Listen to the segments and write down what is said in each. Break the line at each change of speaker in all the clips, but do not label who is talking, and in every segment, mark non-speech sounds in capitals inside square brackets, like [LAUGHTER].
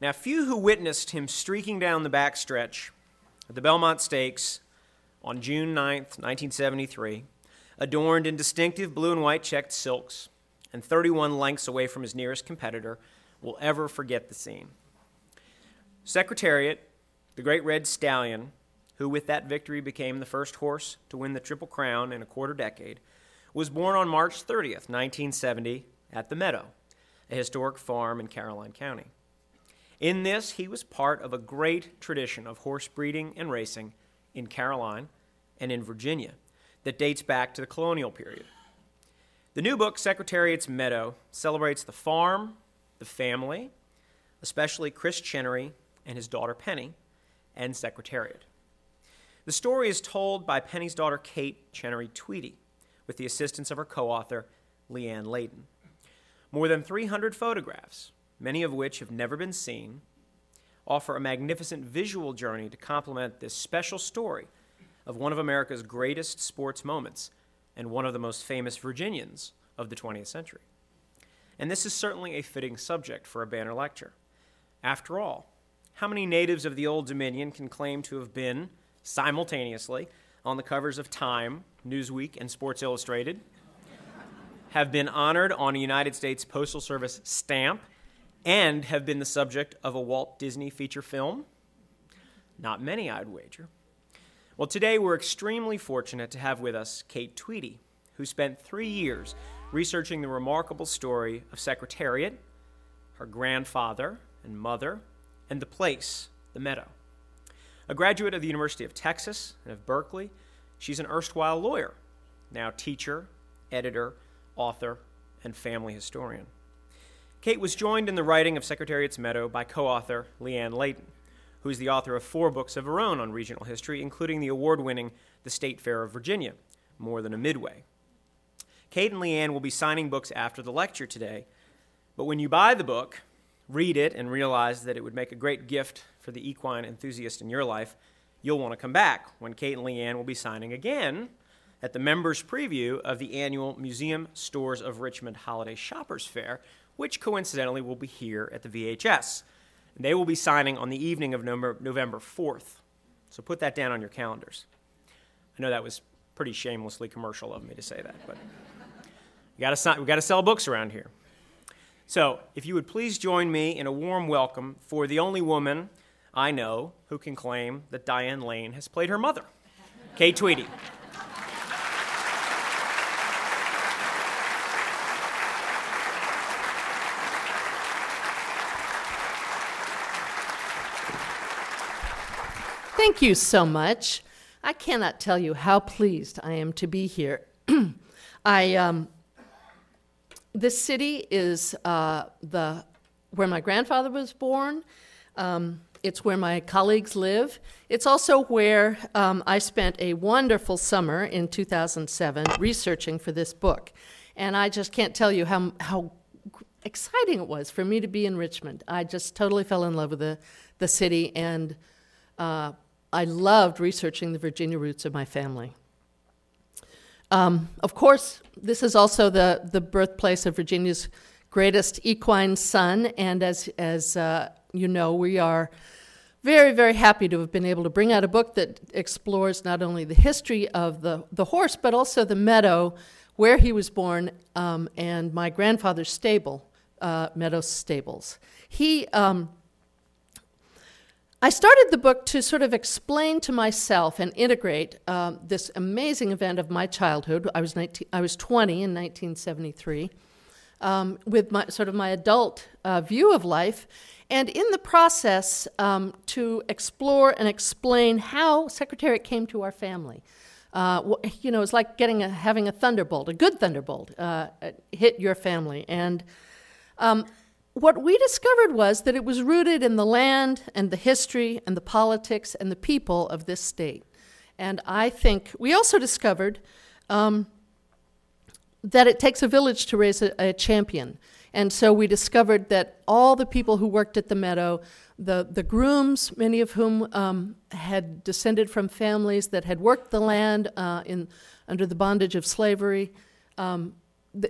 Now, few who witnessed him streaking down the backstretch at the Belmont Stakes on June 9th, 1973, adorned in distinctive blue and white checked silks and 31 lengths away from his nearest competitor, will ever forget the scene. Secretariat, the great red stallion, who with that victory became the first horse to win the Triple Crown in a quarter decade, was born on March 30th, 1970, at the Meadow, a historic farm in Caroline County. In this, he was part of a great tradition of horse breeding and racing in Caroline and in Virginia that dates back to the colonial period. The new book, Secretariat's Meadow, celebrates the farm, the family, especially Chris Chenery and his daughter Penny, and Secretariat. The story is told by Penny's daughter Kate Chenery Tweedy, with the assistance of her co author, Leanne Ladin. More than 300 photographs, many of which have never been seen, offer a magnificent visual journey to complement this special story of one of America's greatest sports moments and one of the most famous Virginians of the 20th century. And this is certainly a fitting subject for a banner lecture. After all, how many natives of the Old Dominion can claim to have been, simultaneously, on the covers of Time, Newsweek, and Sports Illustrated, have been honored on a United States Postal Service stamp, and have been the subject of a Walt Disney feature film? Not many, I'd wager. Well, today we're extremely fortunate to have with us Kate Tweedy, who spent three years researching the remarkable story of Secretariat, her grandfather and mother, and the place, the meadow. A graduate of the University of Texas and of Berkeley, she's an erstwhile lawyer, now teacher, editor, author, and family historian. Kate was joined in the writing of Secretariat's Meadow by co author Leanne Ladin who is the author of four books of her own on regional history, including the award winning The State Fair of Virginia, More Than a Midway. Kate and Leanne will be signing books after the lecture today, but when you buy the book, read it, and realize that it would make a great gift for the equine enthusiast in your life, you'll want to come back when Kate and Leanne will be signing again at the members' preview of the annual Museum Stores of Richmond Holiday Shoppers Fair, which coincidentally will be here at the VHS. And they will be signing on the evening of November 4th. So put that down on your calendars. I know that was pretty shamelessly commercial of me to say that, but we got to we got to sell books around here. So, if you would please join me in a warm welcome for the only woman I know who can claim that Diane Lane has played her mother, Kate Tweedy.
Thank you so much. I cannot tell you how pleased I am to be here. [CLEARS THROAT] I um, this city is uh, the where my grandfather was born. Um, it's where my colleagues live. It's also where um, I spent a wonderful summer in 2007 researching for this book. And I just can't tell you how, how exciting it was for me to be in Richmond. I just totally fell in love with the, the city and uh, I loved researching the Virginia roots of my family. Um, of course, this is also the, the birthplace of Virginia's greatest equine son, and as, as uh, you know, we are very, very happy to have been able to bring out a book that explores not only the history of the, the horse, but also the meadow where he was born um, and my grandfather's stable, uh, Meadow Stables. He um, I started the book to sort of explain to myself and integrate um, this amazing event of my childhood. I was 19, I was 20 in 1973, um, with my sort of my adult uh, view of life, and in the process um, to explore and explain how Secretariat came to our family. Uh, you know, it's like getting a, having a thunderbolt, a good thunderbolt, uh, hit your family, and um, what we discovered was that it was rooted in the land and the history and the politics and the people of this state. And I think we also discovered um, that it takes a village to raise a, a, champion. And so we discovered that all the people who worked at the meadow, the, the grooms, many of whom um, had descended from families that had worked the land uh, in, under the bondage of slavery, um,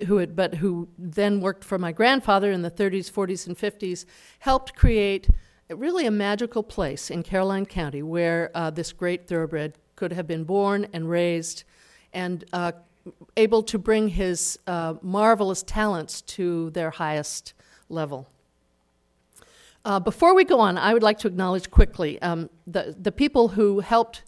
who had, but who then worked for my grandfather in the 30s, 40s, and 50s, helped create really a magical place in Caroline County where uh, this great thoroughbred could have been born and raised and uh, able to bring his uh, marvelous talents to their highest level. Uh, before we go on, I would like to acknowledge quickly um, the, the people who helped,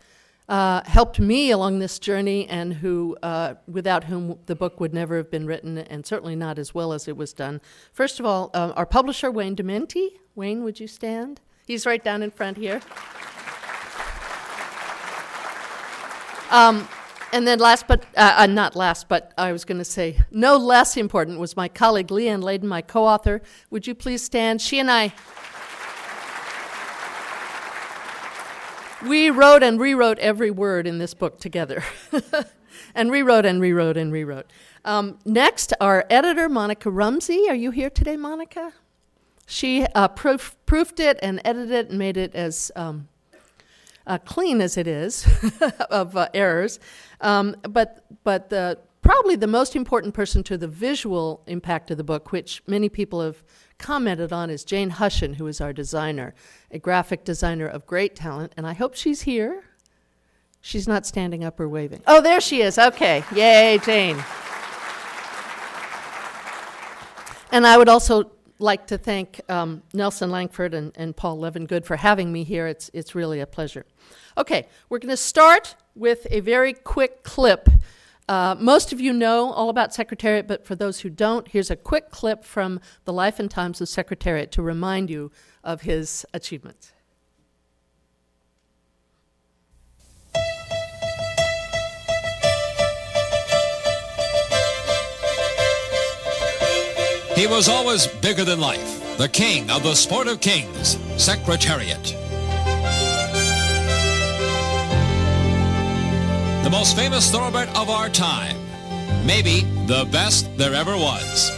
uh, helped me along this journey and who, uh, without whom the book would never have been written and certainly not as well as it was done. First of all, uh, our publisher, Wayne Dementi. Wayne, would you stand? He's right down in front here. Um, and then last but uh, uh, not last, but I was going to say no less important was my colleague Leanne Ladin, my co-author. Would you please stand? She and I. We wrote and rewrote every word in this book together, [LAUGHS] and rewrote and rewrote and rewrote. Um, next, our editor Monica Rumsey. Are you here today, Monica? She uh, proof, proofed it and edited it and made it as um, uh, clean as it is [LAUGHS] of uh, errors. Um, but but the, probably the most important person to the visual impact of the book, which many people have commented on, is Jane Hushin, who is our designer, a graphic designer of great talent. And I hope she's here. She's not standing up or waving. Oh, there she is. Okay. Yay, Jane. And I would also like to thank um, Nelson Lankford and, and Paul Levengood for having me here. It's, it's really a pleasure. Okay, we're going to start with a very quick clip. Uh, most of you know all about Secretariat, but for those who don't, here's a quick clip from the life and times of Secretariat to remind you of his achievements.
He was always bigger than life, the king of the sport of kings, Secretariat. The most famous thoroughbred of our time, maybe the best there ever was.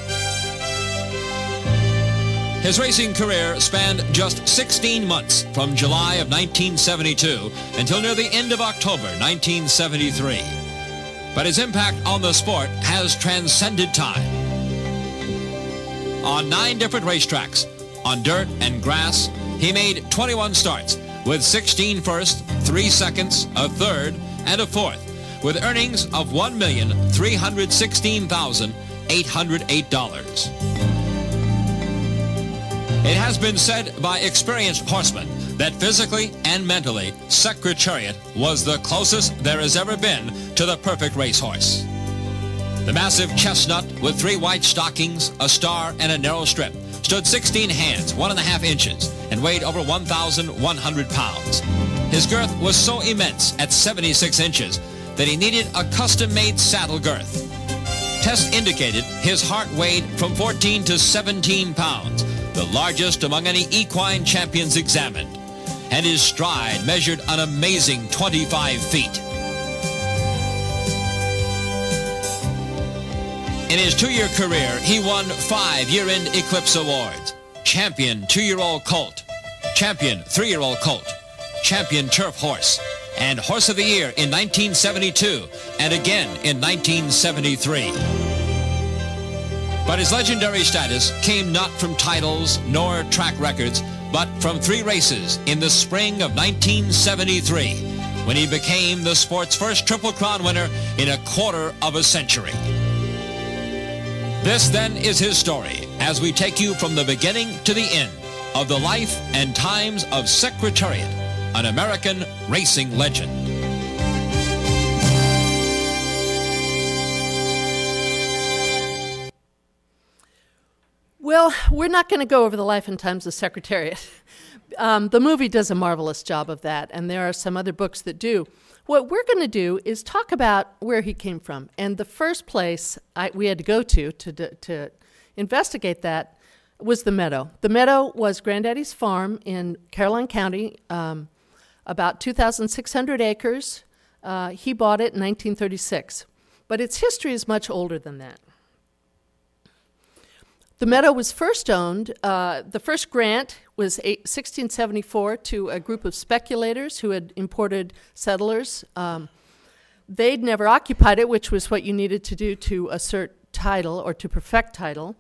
His racing career spanned just 16 months from July of 1972 until near the end of October 1973. But his impact on the sport has transcended time on nine different racetracks. On dirt and grass, he made 21 starts with 16 first, 3 seconds, a third, and a fourth, with earnings of $1,316,808. It has been said by experienced horsemen that physically and mentally, Secretariat was the closest there has ever been to the perfect racehorse. The massive chestnut with three white stockings, a star, and a narrow strip stood 16 hands, one and a half inches, and weighed over 1,100 pounds. His girth was so immense at 76 inches that he needed a custom-made saddle girth. Tests indicated his heart weighed from 14 to 17 pounds, the largest among any equine champions examined, and his stride measured an amazing 25 feet. In his two-year career, he won five year-end Eclipse Awards. Champion two-year-old colt, champion three-year-old colt, champion turf horse, and Horse of the Year in 1972 and again in 1973. But his legendary status came not from titles nor track records, but from three races in the spring of 1973 when he became the sport's first Triple Crown winner in a quarter of a century. This then is his story as we take you from the beginning to the end of the life and times of Secretariat, an American racing legend.
Well, we're not going to go over the life and times of Secretariat. Um, the movie does a marvelous job of that, and there are some other books that do. What we're going to do is talk about where he came from. And the first place I, we had to go to, to to investigate that was the Meadow. The Meadow was Granddaddy's farm in Caroline County, um, about 2,600 acres. Uh, he bought it in 1936. But its history is much older than that. The meadow was first owned, uh, the first grant was eight, 1674 to a group of speculators who had imported settlers. Um, they'd never occupied it, which was what you needed to do to assert title or to perfect title.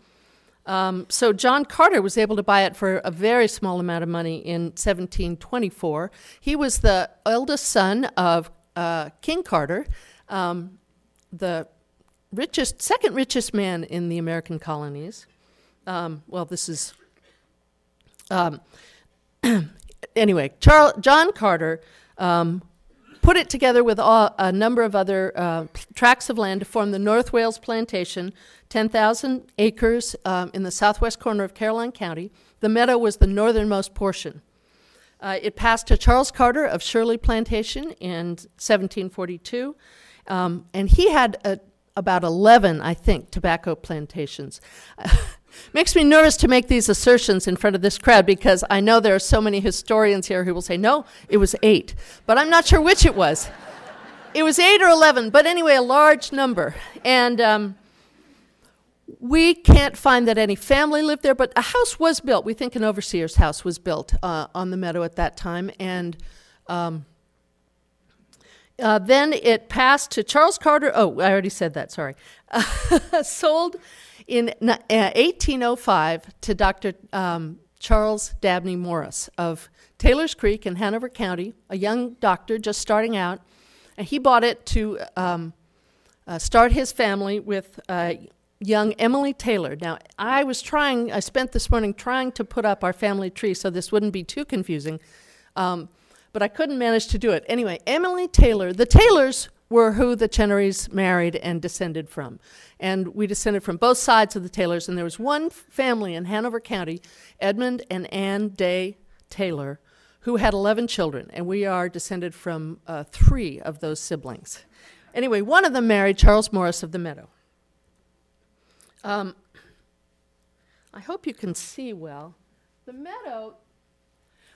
Um, so John Carter was able to buy it for a very small amount of money in 1724. He was the eldest son of uh, King Carter, um, the richest, second richest man in the American colonies. Um, well, this is. Um, [CLEARS THROAT] anyway, Charles, John Carter um, put it together with a, a number of other uh, tracts of land to form the North Wales Plantation, 10,000 acres um, in the southwest corner of Caroline County. The meadow was the northernmost portion. Uh, it passed to Charles Carter of Shirley Plantation in 1742, um, and he had a, about 11, I think, tobacco plantations. [LAUGHS] Makes me nervous to make these assertions in front of this crowd because I know there are so many historians here who will say, no, it was eight. But I'm not sure which it was. it was eight or 11, but anyway, a large number. And um, we can't find that any family lived there, but a house was built. We think an overseer's house was built uh, on the meadow at that time. And um, uh, then it passed to Charles Carter. Oh, I already said that, sorry. [LAUGHS] sold in 1805 uh, to Dr. Um, Charles Dabney Morris of Taylor's Creek in Hanover County, a young doctor just starting out. And he bought it to um, uh, start his family with uh, young Emily Taylor. Now, I was trying, I spent this morning trying to put up our family tree so this wouldn't be too confusing, um, but I couldn't manage to do it. Anyway, Emily Taylor, the Taylors were who the Chenerys married and descended from and we descended from both sides of the Taylors. And there was one family in Hanover County, Edmund and Ann Day Taylor, who had 11 children, and we are descended from uh, three of those siblings. Anyway, one of them married Charles Morris of the Meadow. Um, I hope you can see well. The Meadow,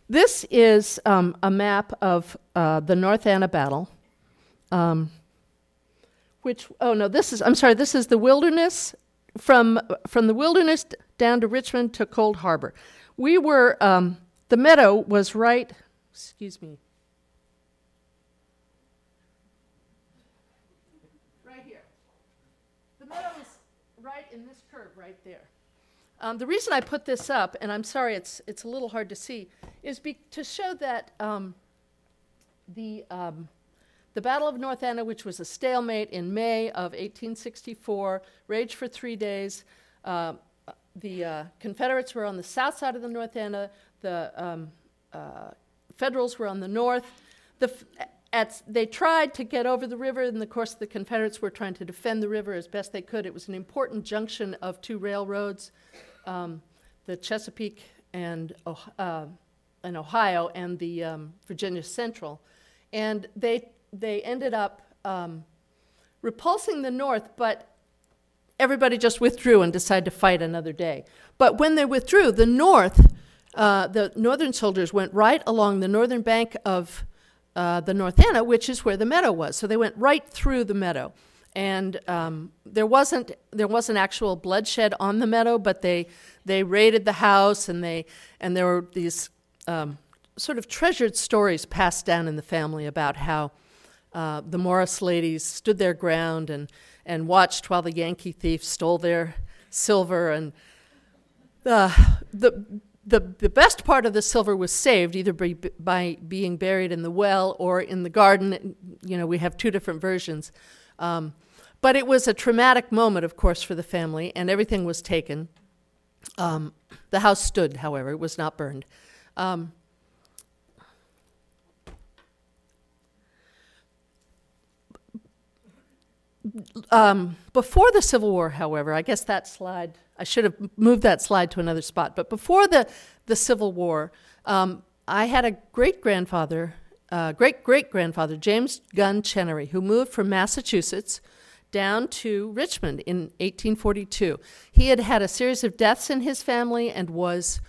this is um, a map of uh, the North Anna battle. Um, which oh no this is i'm sorry this is the wilderness from from the wilderness down to richmond to cold harbor we were um, the meadow was right excuse me right here the meadow is right in this curve right there um, the reason i put this up and i'm sorry it's it's a little hard to see is be, to show that um, the um, the Battle of North Anna, which was a stalemate in May of 1864, raged for three days. Uh, the uh, Confederates were on the south side of the North Anna, the um, uh, Federals were on the north. The f- at, they tried to get over the river, and of course, the Confederates were trying to defend the river as best they could. It was an important junction of two railroads, um, the Chesapeake and, uh, and Ohio, and the um, Virginia Central. And they they ended up um, repulsing the North, but everybody just withdrew and decided to fight another day. But when they withdrew, the North, uh, the Northern soldiers went right along the northern bank of uh, the North Anna, which is where the meadow was. So they went right through the meadow. And um, there wasn't there wasn't actual bloodshed on the meadow, but they they raided the house and they and there were these um, sort of treasured stories passed down in the family about how uh, the Morris ladies stood their ground and, and watched while the Yankee thieves stole their silver. And uh, the, the, the best part of the silver was saved either by, by being buried in the well or in the garden. You know, we have two different versions. Um, but it was a traumatic moment, of course, for the family, and everything was taken. Um, the house stood, however, it was not burned. Um, Um, before the Civil War, however, I guess that slide, I should have moved that slide to another spot, but before the, the Civil War, um, I had a great grandfather, uh, great great grandfather, James Gunn Chenery, who moved from Massachusetts down to Richmond in 1842. He had had a series of deaths in his family and was,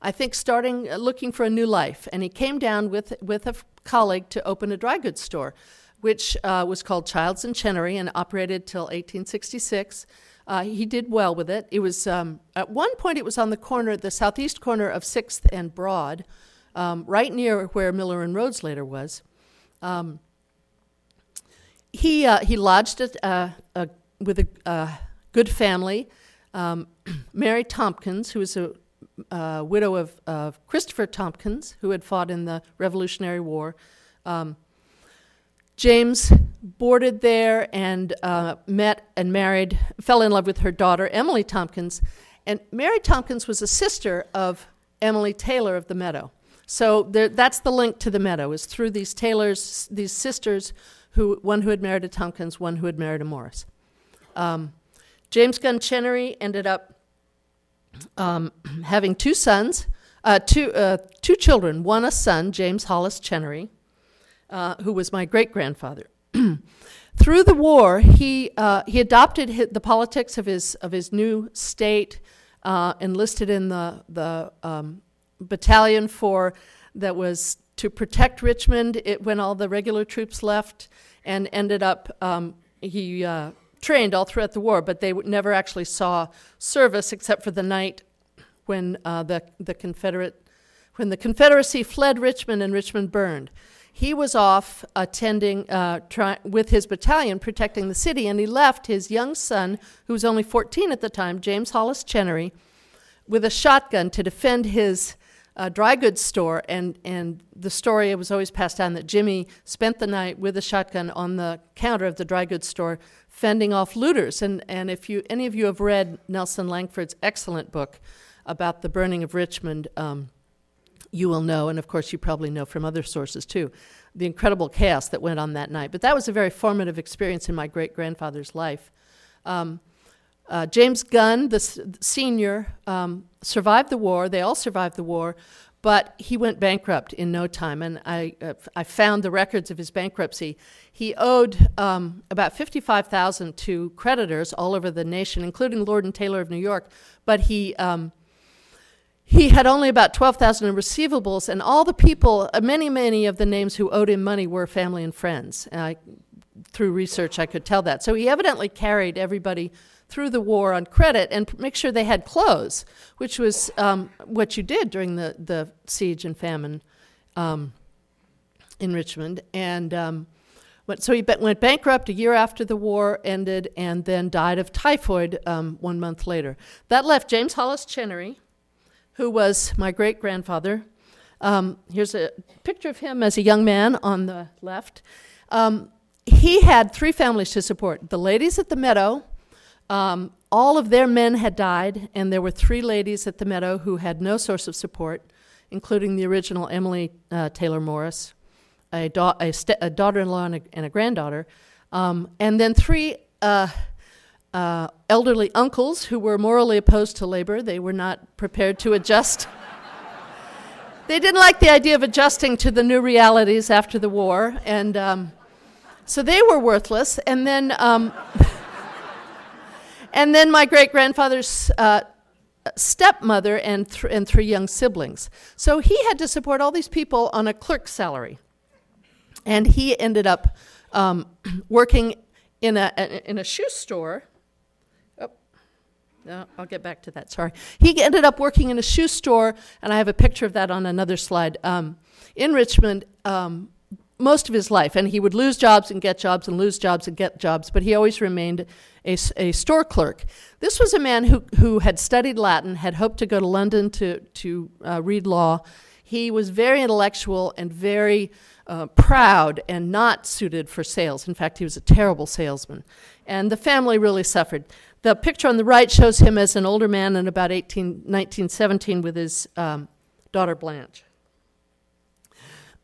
I think, starting uh, looking for a new life. And he came down with, with a colleague to open a dry goods store which uh, was called Childs and Chenery and operated till 1866. Uh, he did well with it. It was um, at one point it was on the corner, the southeast corner of Sixth and Broad, um, right near where Miller and Rhodes later was. Um, he uh, he lodged it uh, with a uh, good family. Um, [CLEARS THROAT] Mary Tompkins, who was a uh, widow of, of Christopher Tompkins, who had fought in the Revolutionary War. Um, James boarded there and uh, met and married, fell in love with her daughter, Emily Tompkins. And Mary Tompkins was a sister of Emily Taylor of the Meadow. So there, that's the link to the Meadow, is through these Taylors, these sisters, who one who had married a Tompkins, one who had married a Morris. Um, James Gunn Chenery ended up um, [CLEARS THROAT] having two sons, uh, two, uh, two children, one a son, James Hollis Chenery, uh, who was my great grandfather. [CLEARS THROAT] Through the war, he, uh, he adopted his, the politics of his, of his new state, uh, enlisted in the, the um, battalion for that was to protect Richmond it, when all the regular troops left, and ended up um, he uh, trained all throughout the war, but they never actually saw service except for the night when uh, the the Confederate when the Confederacy fled Richmond and Richmond burned. He was off attending uh, try, with his battalion protecting the city, and he left his young son, who was only 14 at the time, James Hollis Chenery, with a shotgun to defend his uh, dry goods store. And, and the story was always passed down that Jimmy spent the night with a shotgun on the counter of the dry goods store, fending off looters. And, and if you, any of you have read Nelson Lankford's excellent book about the burning of Richmond, um, you will know, and of course you probably know from other sources too, the incredible chaos that went on that night. But that was a very formative experience in my great grandfather's life. Um, uh, James Gunn, the s- senior, um, survived the war. They all survived the war, but he went bankrupt in no time. And I, uh, I found the records of his bankruptcy. He owed um, about fifty-five thousand to creditors all over the nation, including Lord and Taylor of New York. But he um, he had only about 12,000 in receivables, and all the people, uh, many, many of the names who owed him money were family and friends. And I, through research, I could tell that. So he evidently carried everybody through the war on credit and make sure they had clothes, which was um, what you did during the, the siege and famine um, in Richmond. And um, went, so he be- went bankrupt a year after the war ended and then died of typhoid um, one month later. That left James Hollis Chenery who was my great grandfather. Um, here's a picture of him as a young man on the left. Um, he had three families to support the ladies at the Meadow. Um, all of their men had died, and there were three ladies at the Meadow who had no source of support, including the original Emily uh, Taylor Morris, a, da- a, st- a daughter in law and, and a, granddaughter, um, and then three. Uh, uh, elderly uncles who were morally opposed to labor. They were not prepared to adjust. [LAUGHS] they didn't like the idea of adjusting to the new realities after the war, and um, so they were worthless. And then, um, [LAUGHS] and then my great grandfather's uh, stepmother and, th- and three young siblings. So he had to support all these people on a clerk's salary, and he ended up um, [CLEARS THROAT] working in a in a shoe store no, I'll get back to that. Sorry. He ended up working in a shoe store, and I have a picture of that on another slide, um, in Richmond um, most of his life. And he would lose jobs and get jobs and lose jobs and get jobs, but he always remained a, a store clerk. This was a man who, who had studied Latin, had hoped to go to London to, to uh, read law. He was very intellectual and very uh, proud and not suited for sales. In fact, he was a terrible salesman. And the family really suffered. The picture on the right shows him as an older man in about 18, 1917 with his um, daughter Blanche.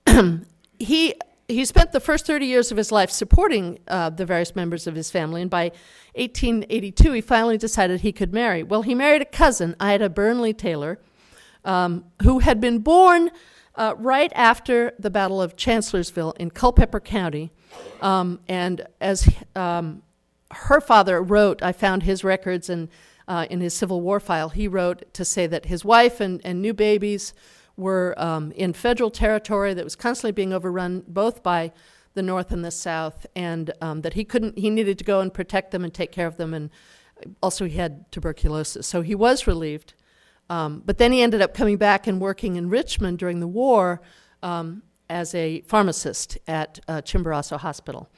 [CLEARS THROAT] he, he spent the first 30 years of his life supporting uh, the various members of his family, and by 1882 he finally decided he could marry. Well, he married a cousin, Ida Burnley Taylor, um, who had been born uh, right after the Battle of Chancellorsville in Culpeper County. Um, and as um, her father wrote, I found his records and uh, in his Civil War file, he wrote to say that his wife and, and new babies were um, in federal territory that was constantly being overrun both by the North and the South, and um, that he couldn't, he needed to go and protect them and take care of them, and also he had tuberculosis, so he was relieved. Um, but then he ended up coming back and working in Richmond during the war um, as a pharmacist at uh, Chimborazo Hospital.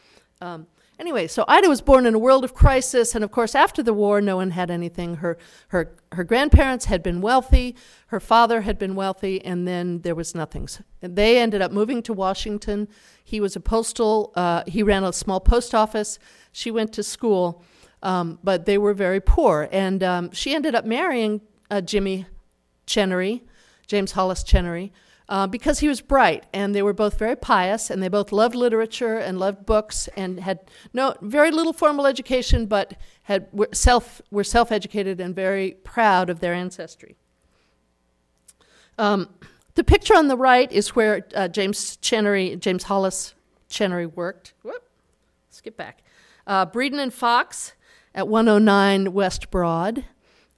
Um, Anyway, so Ida was born in a world of crisis, and of course, after the war, no one had anything. Her, her, her grandparents had been wealthy, her father had been wealthy, and then there was nothing. So they ended up moving to Washington. He was a postal, uh, he ran a small post office. She went to school, um, but they were very poor. And um, she ended up marrying uh, Jimmy Chenery, James Hollis Chenery, uh, because he was bright and they were both very pious and they both loved literature and loved books and had no very little formal education but had were self were self educated and very proud of their ancestry. Um, the picture on the right is where uh, James Chenery, James Hollis Chenery worked. Whoop, skip back. Uh, Breeden and Fox at 109 West Broad.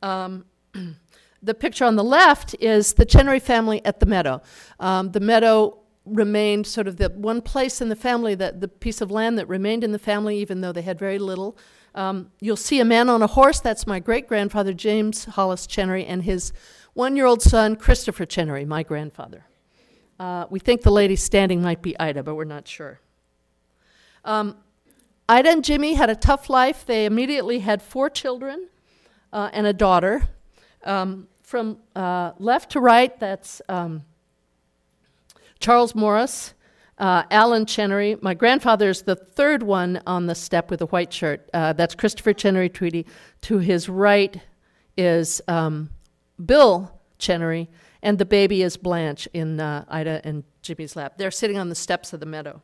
Um, [CLEARS THROAT] the picture on the left is the Chenery family at the meadow. Um, the meadow remained sort of the one place in the family that the piece of land that remained in the family, even though they had very little. Um, you'll see a man on a horse. That's my great grandfather, James Hollis Chenery, and his one year old son, Christopher Chenery, my grandfather. Uh, we think the lady standing might be Ida, but we're not sure. Um, Ida and Jimmy had a tough life. They immediately had four children uh, and a daughter. Um, from uh, left to right, that's um, Charles Morris, uh, Alan Chenery. My grandfather's the third one on the step with a white shirt. Uh, that's Christopher Chenery Tweedy. To his right is um, Bill Chenery, and the baby is Blanche in uh, Ida and Jimmy's lap. They're sitting on the steps of the meadow.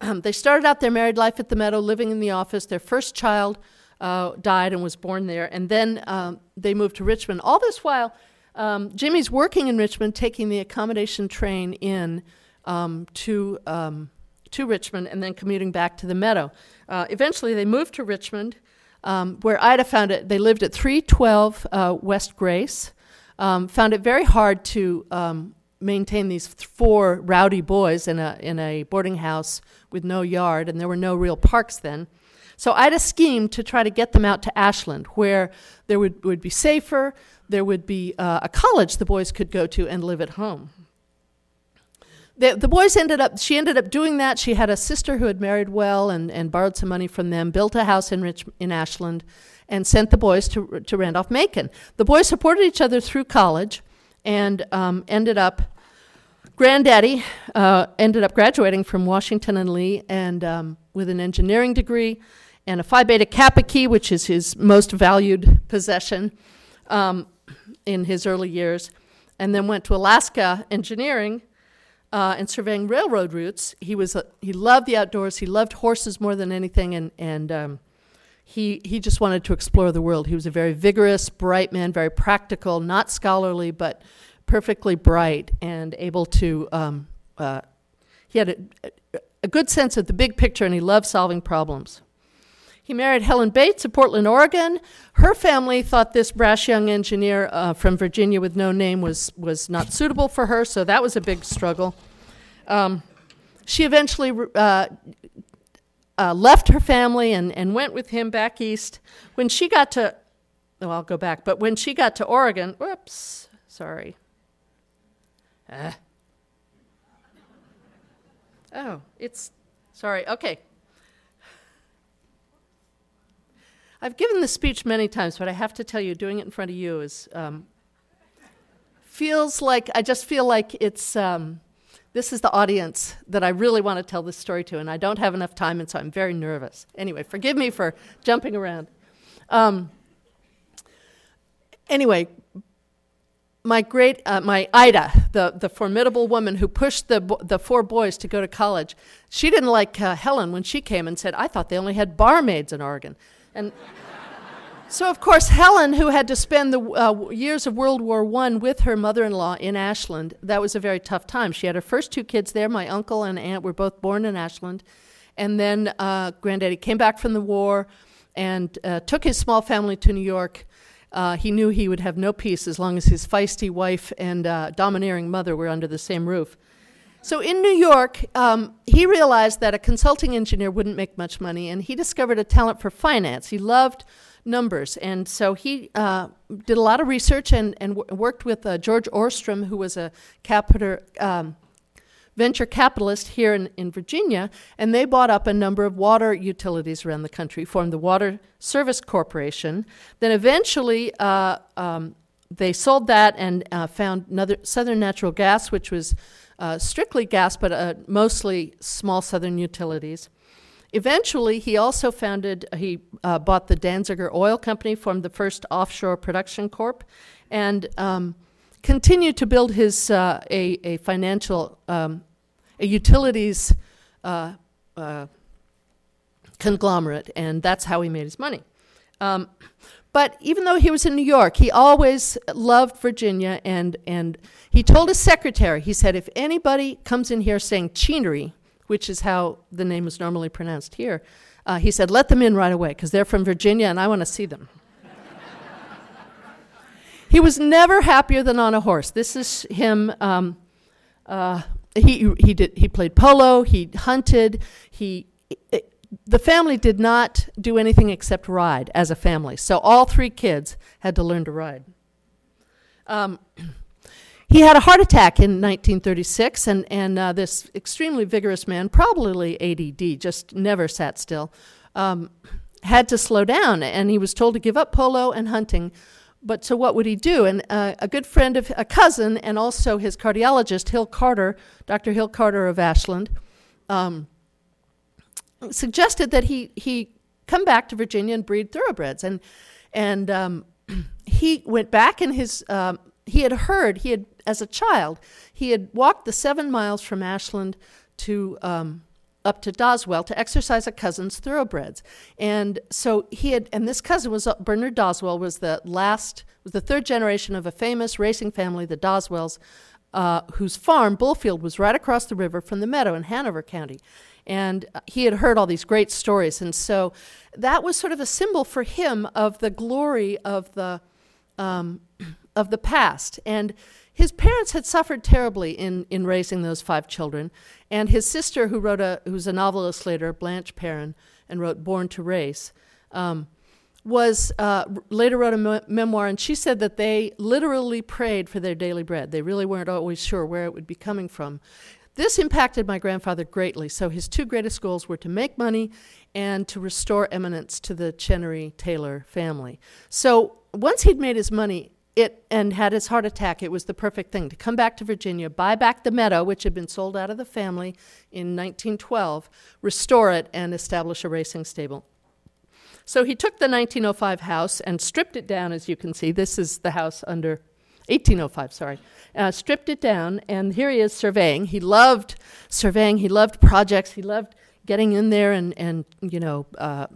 Um, [CLEARS THROAT] they started out their married life at the meadow, living in the office. Their first child uh, died and was born there. And then um, they moved to Richmond. All this while, um, Jimmy's working in Richmond, taking the accommodation train in um, to, um, to Richmond and then commuting back to the Meadow. Uh, eventually, they moved to Richmond, um, where Ida found it. They lived at 312 uh, West Grace. Um, found it very hard to maintain these four rowdy boys in a in a boarding house with no yard, and there were no real parks then. So I had a scheme to try to get them out to Ashland, where there would, would be safer, there would be uh, a college the boys could go to and live at home. The, the boys ended up, she ended up doing that. She had a sister who had married well and, and borrowed some money from them, built a house in, Rich, in Ashland, and sent the boys to, to Randolph Macon. The boys supported each other through college and um, ended up Granddaddy uh, ended up graduating from Washington and Lee and um, with an engineering degree and a Phi Beta Kappa key, which is his most valued possession um, in his early years, and then went to Alaska engineering uh, and surveying railroad routes. He was a, he loved the outdoors. He loved horses more than anything, and and um, he he just wanted to explore the world. He was a very vigorous, bright man, very practical, not scholarly, but perfectly bright and able to. Um, uh, he had a, a good sense of the big picture, and he loved solving problems. He married Helen Bates of Portland, Oregon. Her family thought this brash young engineer uh, from Virginia with no name was, was not suitable for her, so that was a big struggle. Um, she eventually uh, uh, left her family and, and went with him back east. When she got to, oh, I'll go back, but when she got to Oregon, whoops, sorry. Uh. Oh, it's, sorry, okay. I've given this speech many times, but I have to tell you, doing it in front of you is um, feels like I just feel like it's um, this is the audience that I really want to tell this story to, and I don't have enough time, and so I'm very nervous. Anyway, forgive me for jumping around. Um, anyway, my great, uh, my Ida, the, the formidable woman who pushed the, the four boys to go to college, she didn't like uh, Helen when she came and said, I thought they only had barmaids in Oregon. And so, of course, Helen, who had to spend the uh, years of World War I with her mother in law in Ashland, that was a very tough time. She had her first two kids there. My uncle and aunt were both born in Ashland. And then uh, Granddaddy came back from the war and uh, took his small family to New York. Uh, he knew he would have no peace as long as his feisty wife and uh, domineering mother were under the same roof. So in New York, um, he realized that a consulting engineer wouldn't make much money, and he discovered a talent for finance. He loved numbers, and so he uh, did a lot of research and, and w- worked with uh, George Ohrstrom, who was a um, venture capitalist here in, in Virginia, and they bought up a number of water utilities around the country, formed the Water Service Corporation. Then eventually, uh, um, they sold that and uh, found another Southern Natural Gas, which was uh, strictly gas, but uh, mostly small Southern utilities. Eventually, he also founded, he uh, bought the Danciger Oil Company, formed the first offshore production corp, and um, continued to build his uh, a, a financial, um, a utilities uh, uh, conglomerate, and that's how he made his money. Um, but even though he was in New York, he always loved Virginia, and, and he told his secretary, he said, if anybody comes in here saying Cheenery, which is how the name is normally pronounced here, uh, he said, let them in right away, because they're from Virginia and I want to see them. [LAUGHS] he was never happier than on a horse. This is him. Um, uh, he, he, did, he played polo, he hunted, he. The family did not do anything except ride as a family. So all three kids had to learn to ride. Um, [CLEARS THROAT] he had a heart attack in 1936, and, and uh, this extremely vigorous man, probably ADD, just never sat still, um, [CLEARS THROAT] had to slow down, and he was told to give up polo and hunting. But so what would he do? And uh, a good friend of a cousin, and also his cardiologist, Hill Carter, Dr. Hill Carter of Ashland, um, suggested that he, he come back to Virginia and breed thoroughbreds. And, and um, [CLEARS THROAT] he went back in his, um, he had heard, he had, as a child, he had walked the seven miles from Ashland to um, up to Doswell to exercise a cousin's thoroughbreds. And so he had, and this cousin was uh, Bernard Doswell, was the last, was the third generation of a famous racing family, the Doswells, uh, whose farm, Bullfield, was right across the river from the meadow in Hanover County. And he had heard all these great stories. And so that was sort of a symbol for him of the glory of the, um, of the past. And his parents had suffered terribly in, in raising those five children. And his sister, who wrote a, who's a novelist later, Blanche Perrin, and wrote Born to Race, um, was uh, later wrote a me- memoir, and she said that they literally prayed for their daily bread. They really weren't always sure where it would be coming from. This impacted my grandfather greatly. So his two greatest goals were to make money and to restore eminence to the Chenery Taylor family. So once he'd made his money, it and had his heart attack, it was the perfect thing to come back to Virginia, buy back the meadow, which had been sold out of the family in 1912, restore it, and establish a racing stable. So he took the 1905 house and stripped it down, as you can see. This is the house under 1805, sorry. Uh, stripped it down, and here he is surveying. He loved surveying, he loved projects, he loved getting in there and, and you know, uh,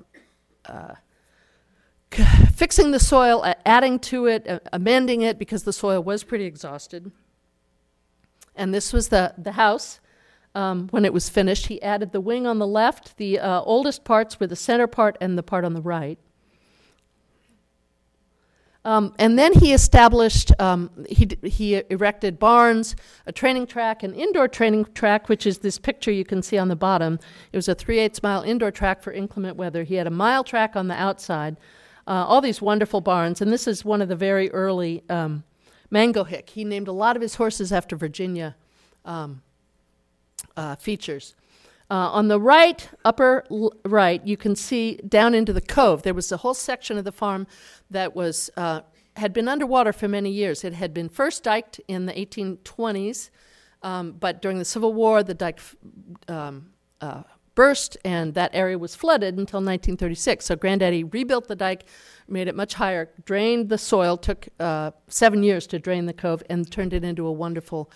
uh, [SIGHS] fixing the soil, adding to it, amending it because the soil was pretty exhausted. And this was the, the house. Um, when it was finished, he added the wing on the left. The uh, oldest parts were the center part and the part on the right. Um, and then he established, um, he, he erected barns, a training track, an indoor training track, which is this picture you can see on the bottom. It was a 3 8 mile indoor track for inclement weather. He had a mile track on the outside, uh, all these wonderful barns. And this is one of the very early um, Mangohick. He named a lot of his horses after Virginia um, uh, features. Uh, on the right, upper l- right, you can see down into the cove. There was a whole section of the farm that was uh, had been underwater for many years. It had been first diked in the 1820s, um, but during the Civil War, the dike um, uh, burst and that area was flooded until 1936. So Granddaddy rebuilt the dike, made it much higher, drained the soil, took uh, seven years to drain the cove, and turned it into a wonderful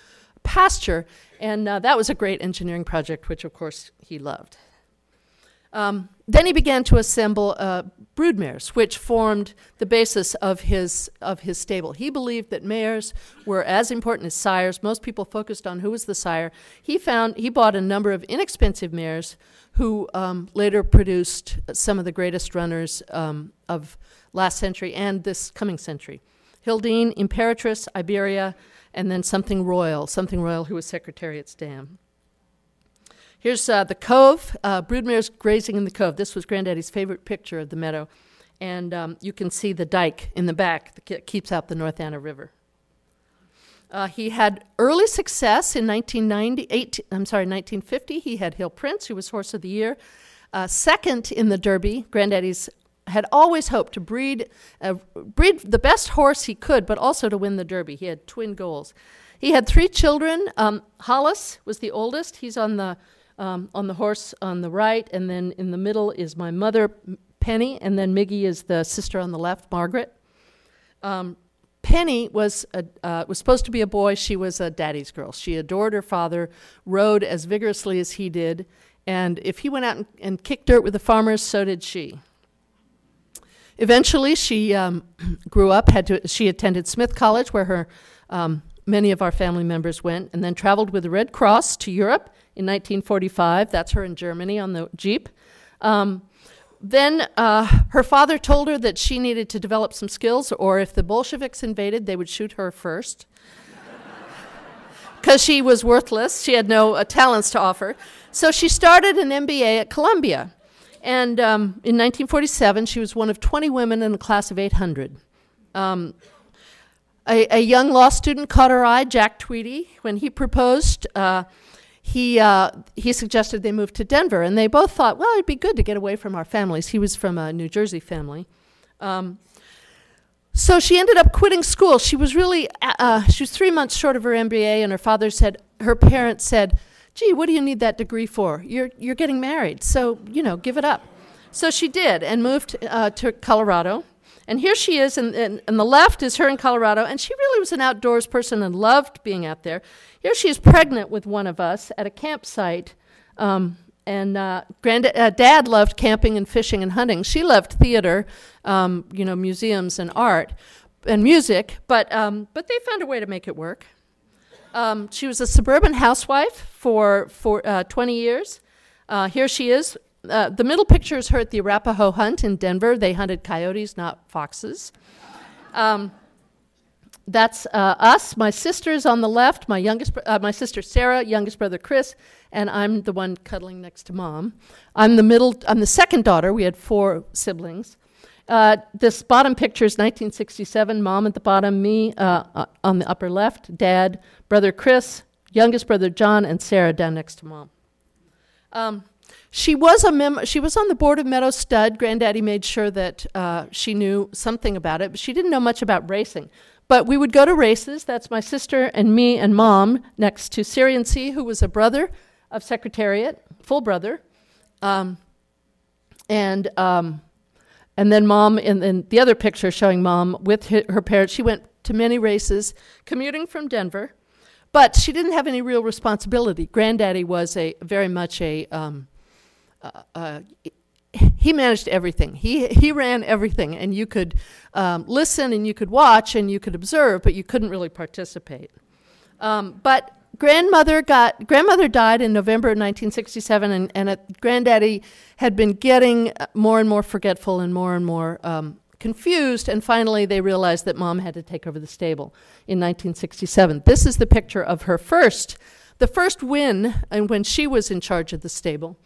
pasture. And uh, that was a great engineering project, which of course he loved. Um, then he began to assemble uh, broodmares, which formed the basis of his, of his stable. He believed that mares were as important as sires. Most people focused on who was the sire. He found he bought a number of inexpensive mares who um, later produced some of the greatest runners um, of last century and this coming century. Hildene, Imperatrice, Iberia, and then Somethingroyal, something royal who was Secretariat's dam. Here's uh, the cove, uh, broodmares grazing in the cove. This was Granddaddy's favorite picture of the meadow. And um, you can see the dike in the back that keeps out the North Anna River. Uh, he had early success in 1990, I'm sorry, 1950. He had Hill Prince, who was Horse of the Year. Uh, second in the Derby, Granddaddy's had always hoped to breed, uh, breed the best horse he could, but also to win the Derby. He had twin goals. He had three children. Um, Hollis was the oldest. He's on the um, on the horse on the right, and then in the middle is my mother, Penny, and then Miggy is the sister on the left, Margaret. Um, Penny was a, uh, was supposed to be a boy. She was a daddy's girl. She adored her father, rode as vigorously as he did, and if he went out and, and kicked dirt with the farmers, so did she. Eventually, she um, [CLEARS THROAT] grew up. Had to. She attended Smith College, where her um, many of our family members went, and then traveled with the Red Cross to Europe in 1945. That's her in Germany on the Jeep. Um, then uh, her father told her that she needed to develop some skills, or if the Bolsheviks invaded, they would shoot her first. [LAUGHS] Because she was worthless, she had no uh, talents to offer. So she started an MBA at Columbia. And um, in 1947, she was one of 20 women in a class of 800. Um, a, a, young law student caught her eye, Jack Tweedy. When he proposed, uh, he, uh, he suggested they move to Denver, and they both thought, well, it'd be good to get away from our families. He was from a New Jersey family. Um, so she ended up quitting school. She was really, uh, uh she was three months short of her MBA, and her father said, her parents said, gee, what do you need that degree for? You're, you're getting married, so, you know, give it up. So she did and moved uh, to Colorado. And here she is, and, and, and, the left is her in Colorado, and she really was an outdoors person and loved being out there. Here she is pregnant with one of us at a campsite. Um, and uh, grand, uh, dad loved camping and fishing and hunting. She loved theater, um, you know, museums and art and music, but, um, but they found a way to make it work. Um, she was a suburban housewife for, for uh, 20 years. Uh, here she is uh, the middle picture is her at the Arapaho hunt in Denver. They hunted coyotes, not foxes. Um, that's uh, us. My sister's on the left. My youngest, uh, my sister Sarah, youngest brother Chris, and I'm the one cuddling next to mom. I'm the middle. I'm the second daughter. We had four siblings. Uh, this bottom picture is 1967. Mom at the bottom, me uh, uh, on the upper left. Dad, brother Chris, youngest brother John, and Sarah down next to mom. Um, she was a mem- she was on the board of Meadow Stud. Granddaddy made sure that uh, she knew something about it, but she didn't know much about racing. But we would go to races. That's my sister and me and mom next to Syrian Sea, who was a brother of Secretariat, full brother, um, and um, and then mom in, in the other picture showing mom with her parents. She went to many races, commuting from Denver, but she didn't have any real responsibility. Granddaddy was a very much a um, uh, uh, he managed everything. He he ran everything, and you could um, listen and you could watch and you could observe, but you couldn't really participate. Um, but grandmother got grandmother died in November of 1967, and and granddaddy had been getting more and more forgetful and more and more um, confused, and finally they realized that mom had to take over the stable in 1967. This is the picture of her first, the first win, and when she was in charge of the stable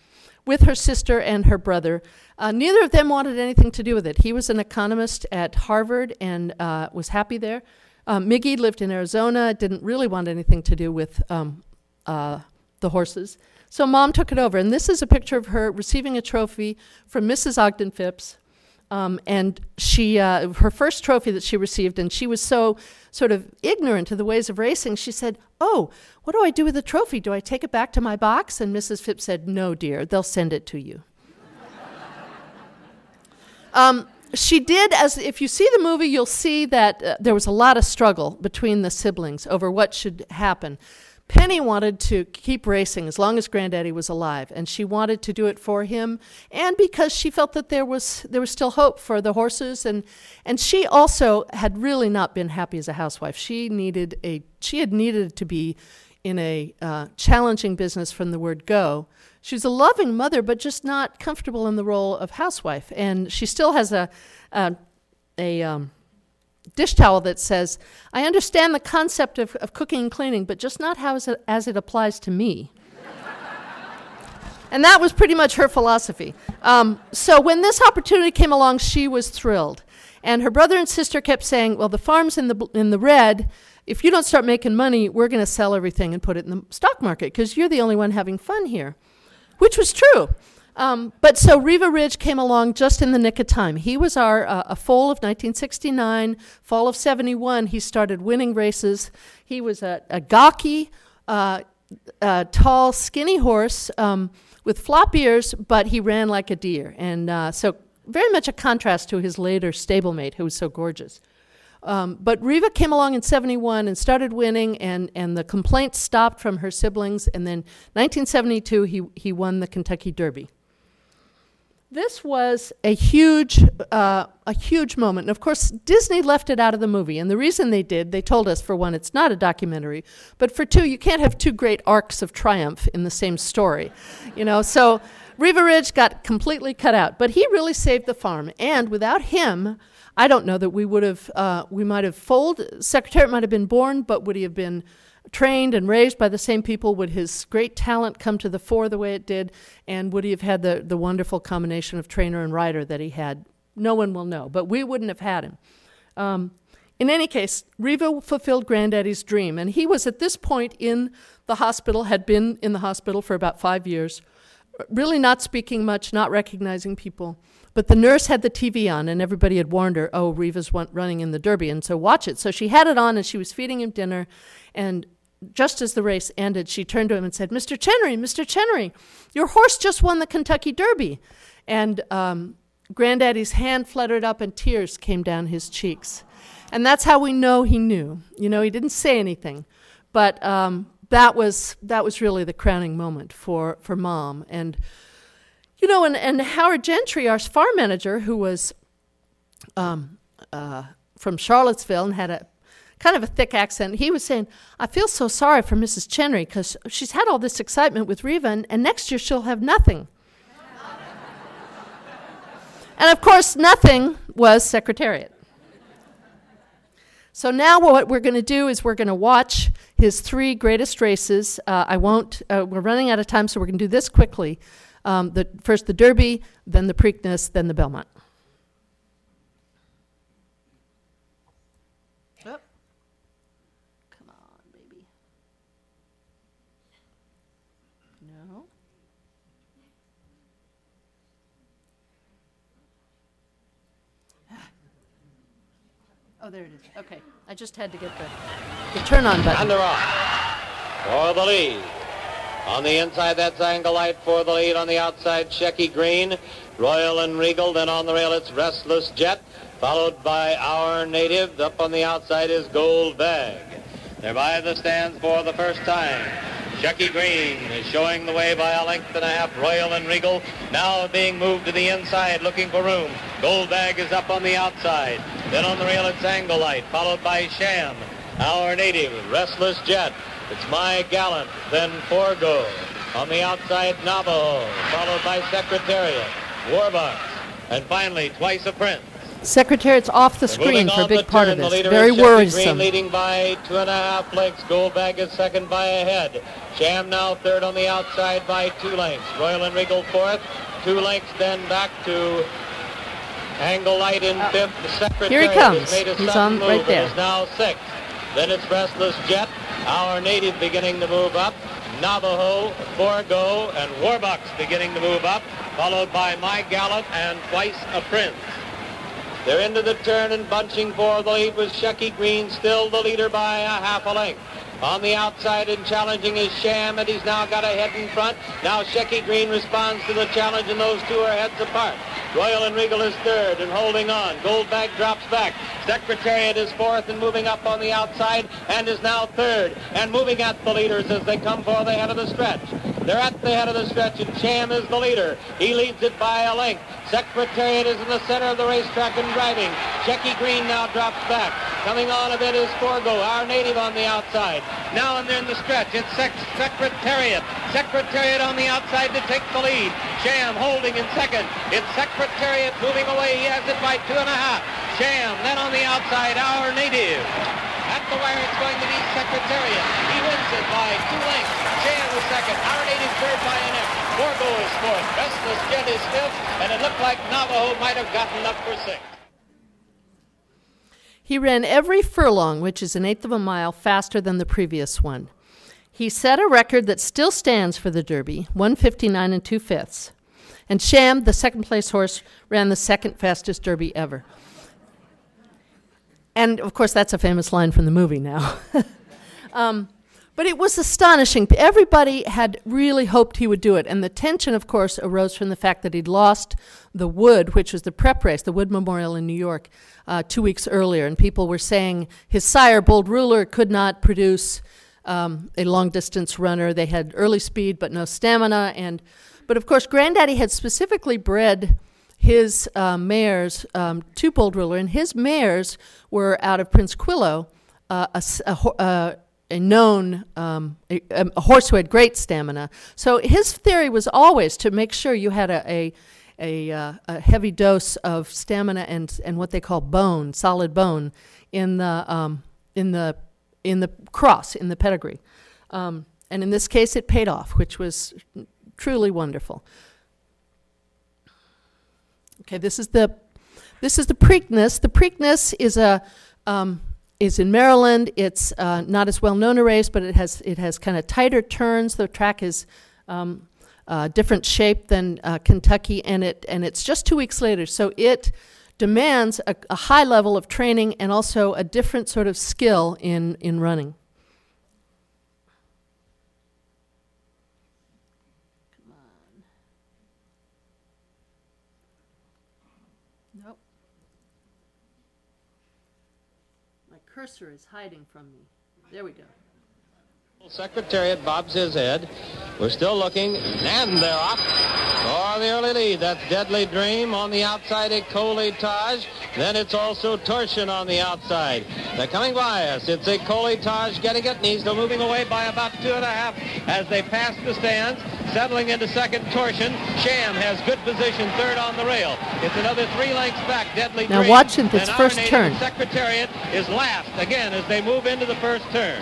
with her sister and her brother. Uh, neither of them wanted anything to do with it. He was an economist at Harvard and uh, was happy there. Um, Miggy lived in Arizona, didn't really want anything to do with um, uh, the horses. So mom took it over. And this is a picture of her receiving a trophy from Mrs. Ogden Phipps. Um, and she, uh, her first trophy that she received, and she was so sort of ignorant of the ways of racing, she said, Oh, what do I do with the trophy? Do I take it back to my box? And Mrs. Phipps said, No, dear, they'll send it to you. [LAUGHS] um, she did, as if you see the movie, you'll see that uh, there was a lot of struggle between the siblings over what should happen. Penny wanted to keep racing as long as Granddaddy was alive, and she wanted to do it for him, and because she felt that there was there was still hope for the horses, and and she also had really not been happy as a housewife. She needed a she had needed to be in a uh, challenging business from the word go. She was a loving mother, but just not comfortable in the role of housewife, and she still has a a, a um, dish towel that says, I understand the concept of, of cooking and cleaning, but just not how it, as it applies to me. [LAUGHS] and that was pretty much her philosophy. Um, so when this opportunity came along, she was thrilled. And her brother and sister kept saying, Well, the farm's in the, in the red. If you don't start making money, we're going to sell everything and put it in the stock market because you're the only one having fun here, which was true. Um, but so Riva Ridge came along just in the nick of time. He was our uh, a fall of 1969, fall of 71. He started winning races. He was a, a gawky, uh, uh, tall, skinny horse um, with flop ears, but he ran like a deer. And uh, so, very much a contrast to his later stablemate, who was so gorgeous. Um, but Riva came along in 71 and started winning, and, and the complaints stopped from her siblings. And then 1972, he, he won the Kentucky Derby. This was a huge, uh, a huge moment. And of course, Disney left it out of the movie. And the reason they did, they told us for one, it's not a documentary, but for two, you can't have two great arcs of triumph in the same story. You know, so Riva Ridge got completely cut out. But he really saved the farm. And without him, I don't know that we would have, uh, we might have folded, Secretariat might have been born, but would he have been trained and raised by the same people, would his great talent come to the fore the way it did? And would he have had the, the wonderful combination of trainer and rider that he had? No one will know, but we wouldn't have had him. Um, in any case, Riva fulfilled Granddaddy's dream, and he was at this point in the hospital, had been in the hospital for about five years, really not speaking much, not recognizing people. But the nurse had the TV on, and everybody had warned her, oh, Riva's running in the Derby, and so watch it. So she had it on, and she was feeding him dinner. And just as the race ended, she turned to him and said, Mr. Chenery, Mr. Chenery, your horse just won the Kentucky Derby. And um, Granddaddy's hand fluttered up, and tears came down his cheeks. And that's how we know he knew. You know, he didn't say anything, but um, that was that was really the crowning moment for for mom. And you know, and, and Howard Gentry, our farm manager, who was um, uh, from Charlottesville and had a kind of a thick accent, he was saying, I feel so sorry for Mrs. Chenery because she's had all this excitement with Riva, and, and next year she'll have nothing. and of course, nothing was Secretariat. So now what we're going to do is we're going to watch his three greatest races. Uh, I won't, uh, we're running out of time, so we're going to do this quickly um, the, first the Derby, then the Preakness, then the Belmont. Oh. Come on, baby. No. Oh, there it is. Okay. I just had to get the, the turn on button.
And they're off for the lead. On the inside, that's Angle Light for the lead. On the outside, Shecky Greene. Royal and Regal. Then on the rail, it's Restless Jet. Followed by Our Native. Up on the outside is Gold Bag. They're by the stands for the first time. Shecky Greene is showing the way by a length and a half. Royal and Regal now being moved to the inside, looking for room. Gold Bag is up on the outside. Then on the rail, it's Angle Light, followed by Sham. Our Native, Restless Jet. It's My Gallant, then Forego. On the outside, Navajo, followed by Secretariat, Warbucks, and finally, Twice a Prince.
Secretariat's off the screen for a big part
turn.
of this. Very worrisome.
Green leading by two and a half lengths. Gold Bag is second by a head. Sham now third on the outside by two lengths. Royal and Regal fourth. Two lengths then back to Angle Light in
Uh,
fifth. The Secretariat
here he comes.
has made a
He's on
move
right there.
is now sixth. Then it's Restless Jet. Our Native beginning to move up. Navajo, Forego, and Warbucks beginning to move up, followed by My Gallant and Twice a Prince. They're into the turn and bunching for the lead with Shecky Greene, still the leader by a half a length. On the outside and challenging is Sham, and he's now got a head in front. Now Shecky Greene responds to the challenge, and those two are heads apart. Royal and Regal is third and holding on. Gold Bag drops back. Secretariat is fourth and moving up on the outside and is now third and moving at the leaders as they come for the head of the stretch. They're at the head of the stretch and Sham is the leader. He leads it by a length. Secretariat is in the center of the racetrack and driving. Shecky Greene now drops back. Coming on a bit is Forego, our native on the outside. Now and then the stretch. It's Sec- Secretariat. Secretariat on the outside to take the lead. Sham holding in second. It's Secretariat moving away. He has it by two and a half. Sham then on the outside, our native. At the wire, it's going to be Secretariat. He wins it by two lengths. Sham is second. Our native third by an. Forego is fourth. Restless Jet is fifth. And it looked like Navajo might have gotten up for sixth.
He ran every furlong, which is an eighth of a mile, faster than the previous one. He set a record that still stands for the Derby, 159 and two fifths. And Sham, the second place horse, ran the second fastest Derby ever. And of course, that's a famous line from the movie now. [LAUGHS] um, but it was astonishing. Everybody had really hoped he would do it. And the tension, of course, arose from the fact that he'd lost the Wood, which was the prep race, the Wood Memorial in New York, uh, two weeks earlier. And people were saying his sire, Bold Ruler, could not produce um, a long distance runner. They had early speed, but no stamina. And, but of course, Granddaddy had specifically bred his uh, mares um, to Bold Ruler, and his mares were out of Princequillo, uh, a, a, uh, a, known um, a, a, horse who had great stamina. So his theory was always to make sure you had a, a, uh, a heavy dose of stamina and, and what they call bone, solid bone, in the um, in the in the cross in the pedigree. Um, and in this case, it paid off, which was truly wonderful. Okay, this is the this is the Preakness. The Preakness is a um, is in Maryland. It's uh, not as well known a race, but it has it has kind of tighter turns. The track is um, uh, different shape than uh, Kentucky, and it and it's just two weeks later. So it demands a, a high level of training and also a different sort of skill in in running. Cursor is hiding from me. There we go.
Secretariat bobs his head. We're still looking, and they're off for the early lead. That's Deadly Dream on the outside, Ecole Etage. Then it's also Torsion on the outside. They're coming by us. It's a Ecole Etage getting it, and he's still moving away by about two and a half as they pass the stands. Settling into second, Torsion. Sham has good position, third on the rail. It's another three lengths back, Deadly
now
Dream.
Now watch this first turn.
Secretariat is last again as they move into the first turn.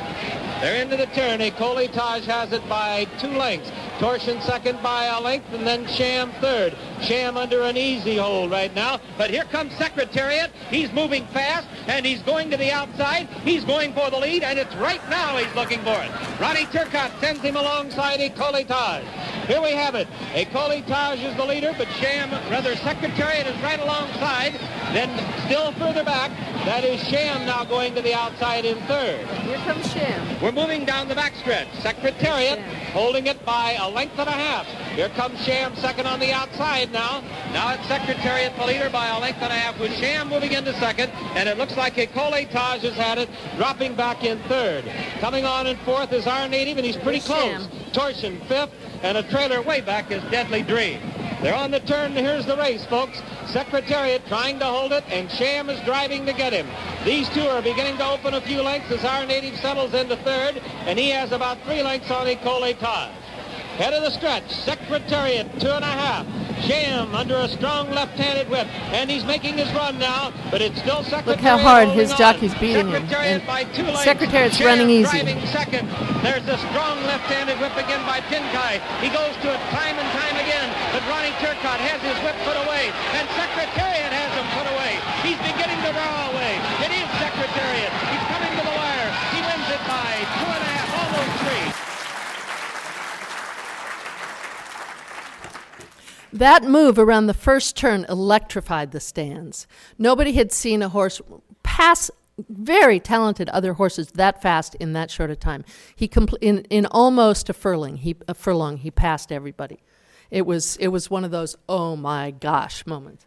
They're into the turn. Ecole Etage has it by two lengths. Torsion second by a length, and then Sham third. Sham under an easy hold right now. But here comes Secretariat. He's moving fast, and he's going to the outside. He's going for the lead, and it's right now he's looking for it. Ronnie Turcotte sends him alongside Ecole Etage. Here we have it. Ecole Etage is the leader, but Sham, rather Secretariat is right alongside. Then still further back, that is Sham now going to the outside in third.
Here comes Sham.
We're moving down the backstretch. Secretariat holding it by a length and a half. Here comes Sham second on the outside now. Now it's Secretariat the leader by a length and a half with Sham moving into second. And it looks like Ecole Etage has had it, dropping back in third. Coming on in fourth is our native, and he's pretty close. Torsion fifth, and a trailer way back is Deadly Dream. They're on the turn. Here's the race, folks. Secretariat trying to hold it, and Sham is driving to get him. These two are beginning to open a few lengths as our native settles into third, and he has about three lengths on Ecole Etage. Head of the stretch, Secretariat, two and a half. Sham under a strong left-handed whip, and he's making his run now, but it's still Secretariat.
Look how hard his jockey's beating him. And Secretariat's
Sham
running easy.
driving second. There's a strong left-handed whip again by Pincay. He goes to it time and time again, but Ronnie Turcotte has his whip put away, and Secretariat has him put away. He's beginning to draw away. It is Secretariat. He's coming to the wire. He wins it by two and a half, almost three.
That move around the first turn electrified the stands. Nobody had seen a horse pass very talented other horses that fast in that short a time. He compl- in in almost a furlong, he a furlong, he passed everybody. It was it was one of those oh my gosh moments.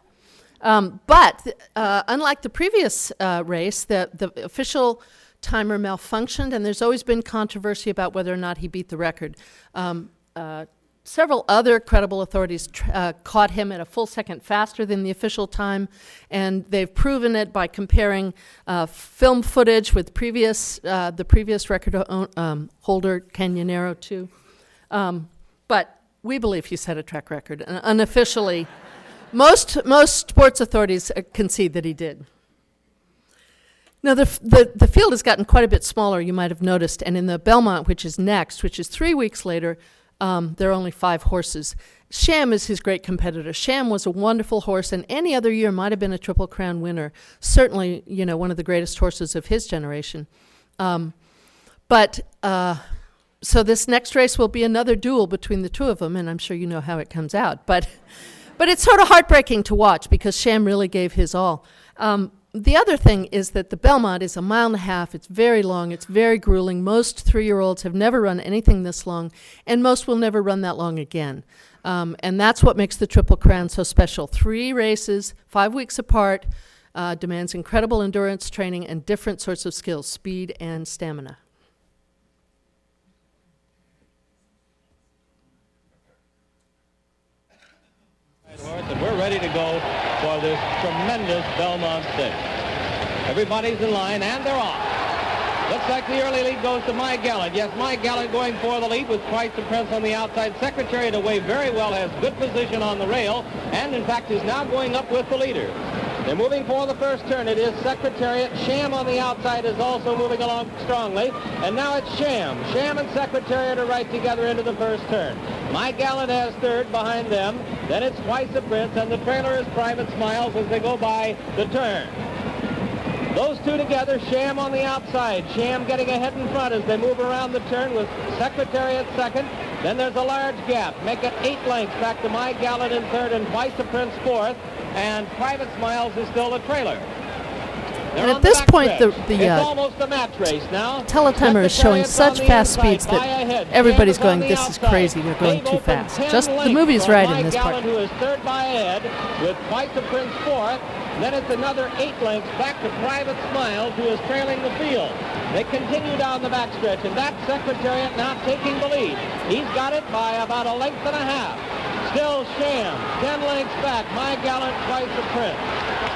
Um, but uh, unlike the previous uh, race, the the official timer malfunctioned, and there's always been controversy about whether or not he beat the record. Um, uh, several other credible authorities uh, caught him at a full second faster than the official time, and they've proven it by comparing uh, film footage with previous uh, the previous record o- um, holder Canonero II. Um, but we believe he set a track record, unofficially, [LAUGHS] most most sports authorities uh, concede that he did. Now, the, the, the field has gotten quite a bit smaller, you might have noticed, and in the Belmont, which is next, which is three weeks later, um, there are only five horses. Sham is his great competitor. Sham was a wonderful horse, and any other year might have been a Triple Crown winner. Certainly, you know, one of the greatest horses of his generation. Um, but uh, so this next race will be another duel between the two of them, and I'm sure you know how it comes out. But but it's sort of heartbreaking to watch because Sham really gave his all. Um, the other thing is that the Belmont is a mile and a half. It's very long. It's very grueling. Most three year olds have never run anything this long, and most will never run that long again. Um, and that's what makes the Triple Crown so special. Three races, five weeks apart, uh, demands incredible endurance training and different sorts of skills speed and stamina.
and we're ready to go this tremendous Belmont Stakes. Everybody's in line, and they're off. Looks like the early lead goes to My Gallant. Yes, My Gallant going for the lead with Twice a Prince on the outside. Secretary Secretariat away very well, has good position on the rail, and in fact is now going up with the leader. They're moving for the first turn. It is Secretariat. Sham on the outside is also moving along strongly. And now it's Sham. Sham and Secretariat are right together into the first turn. My Gallant has third behind them. Then it's Twice a Prince, and the trailer is Private Smiles as they go by the turn. Those two together, Sham on the outside. Sham getting ahead in front as they move around the turn with Secretariat second. Then there's a large gap. Make it eight lengths back to My Gallant in third and Twice a Prince fourth and Private Smiles is still a trailer.
They're and at this point, the, the
uh,
teletimer is showing such fast inside, speeds that everybody's going, this is crazy, they're going too fast. Just the movie's right in this part.
who is third by ahead with Twice a Prince fourth. Then it's another eight lengths back to Private Smiles, who is trailing the field. They continue down the backstretch, and that Secretariat now taking the lead. He's got it by about a length and a half. Still Sham, 10 lengths back. My Gallant twice the Prince.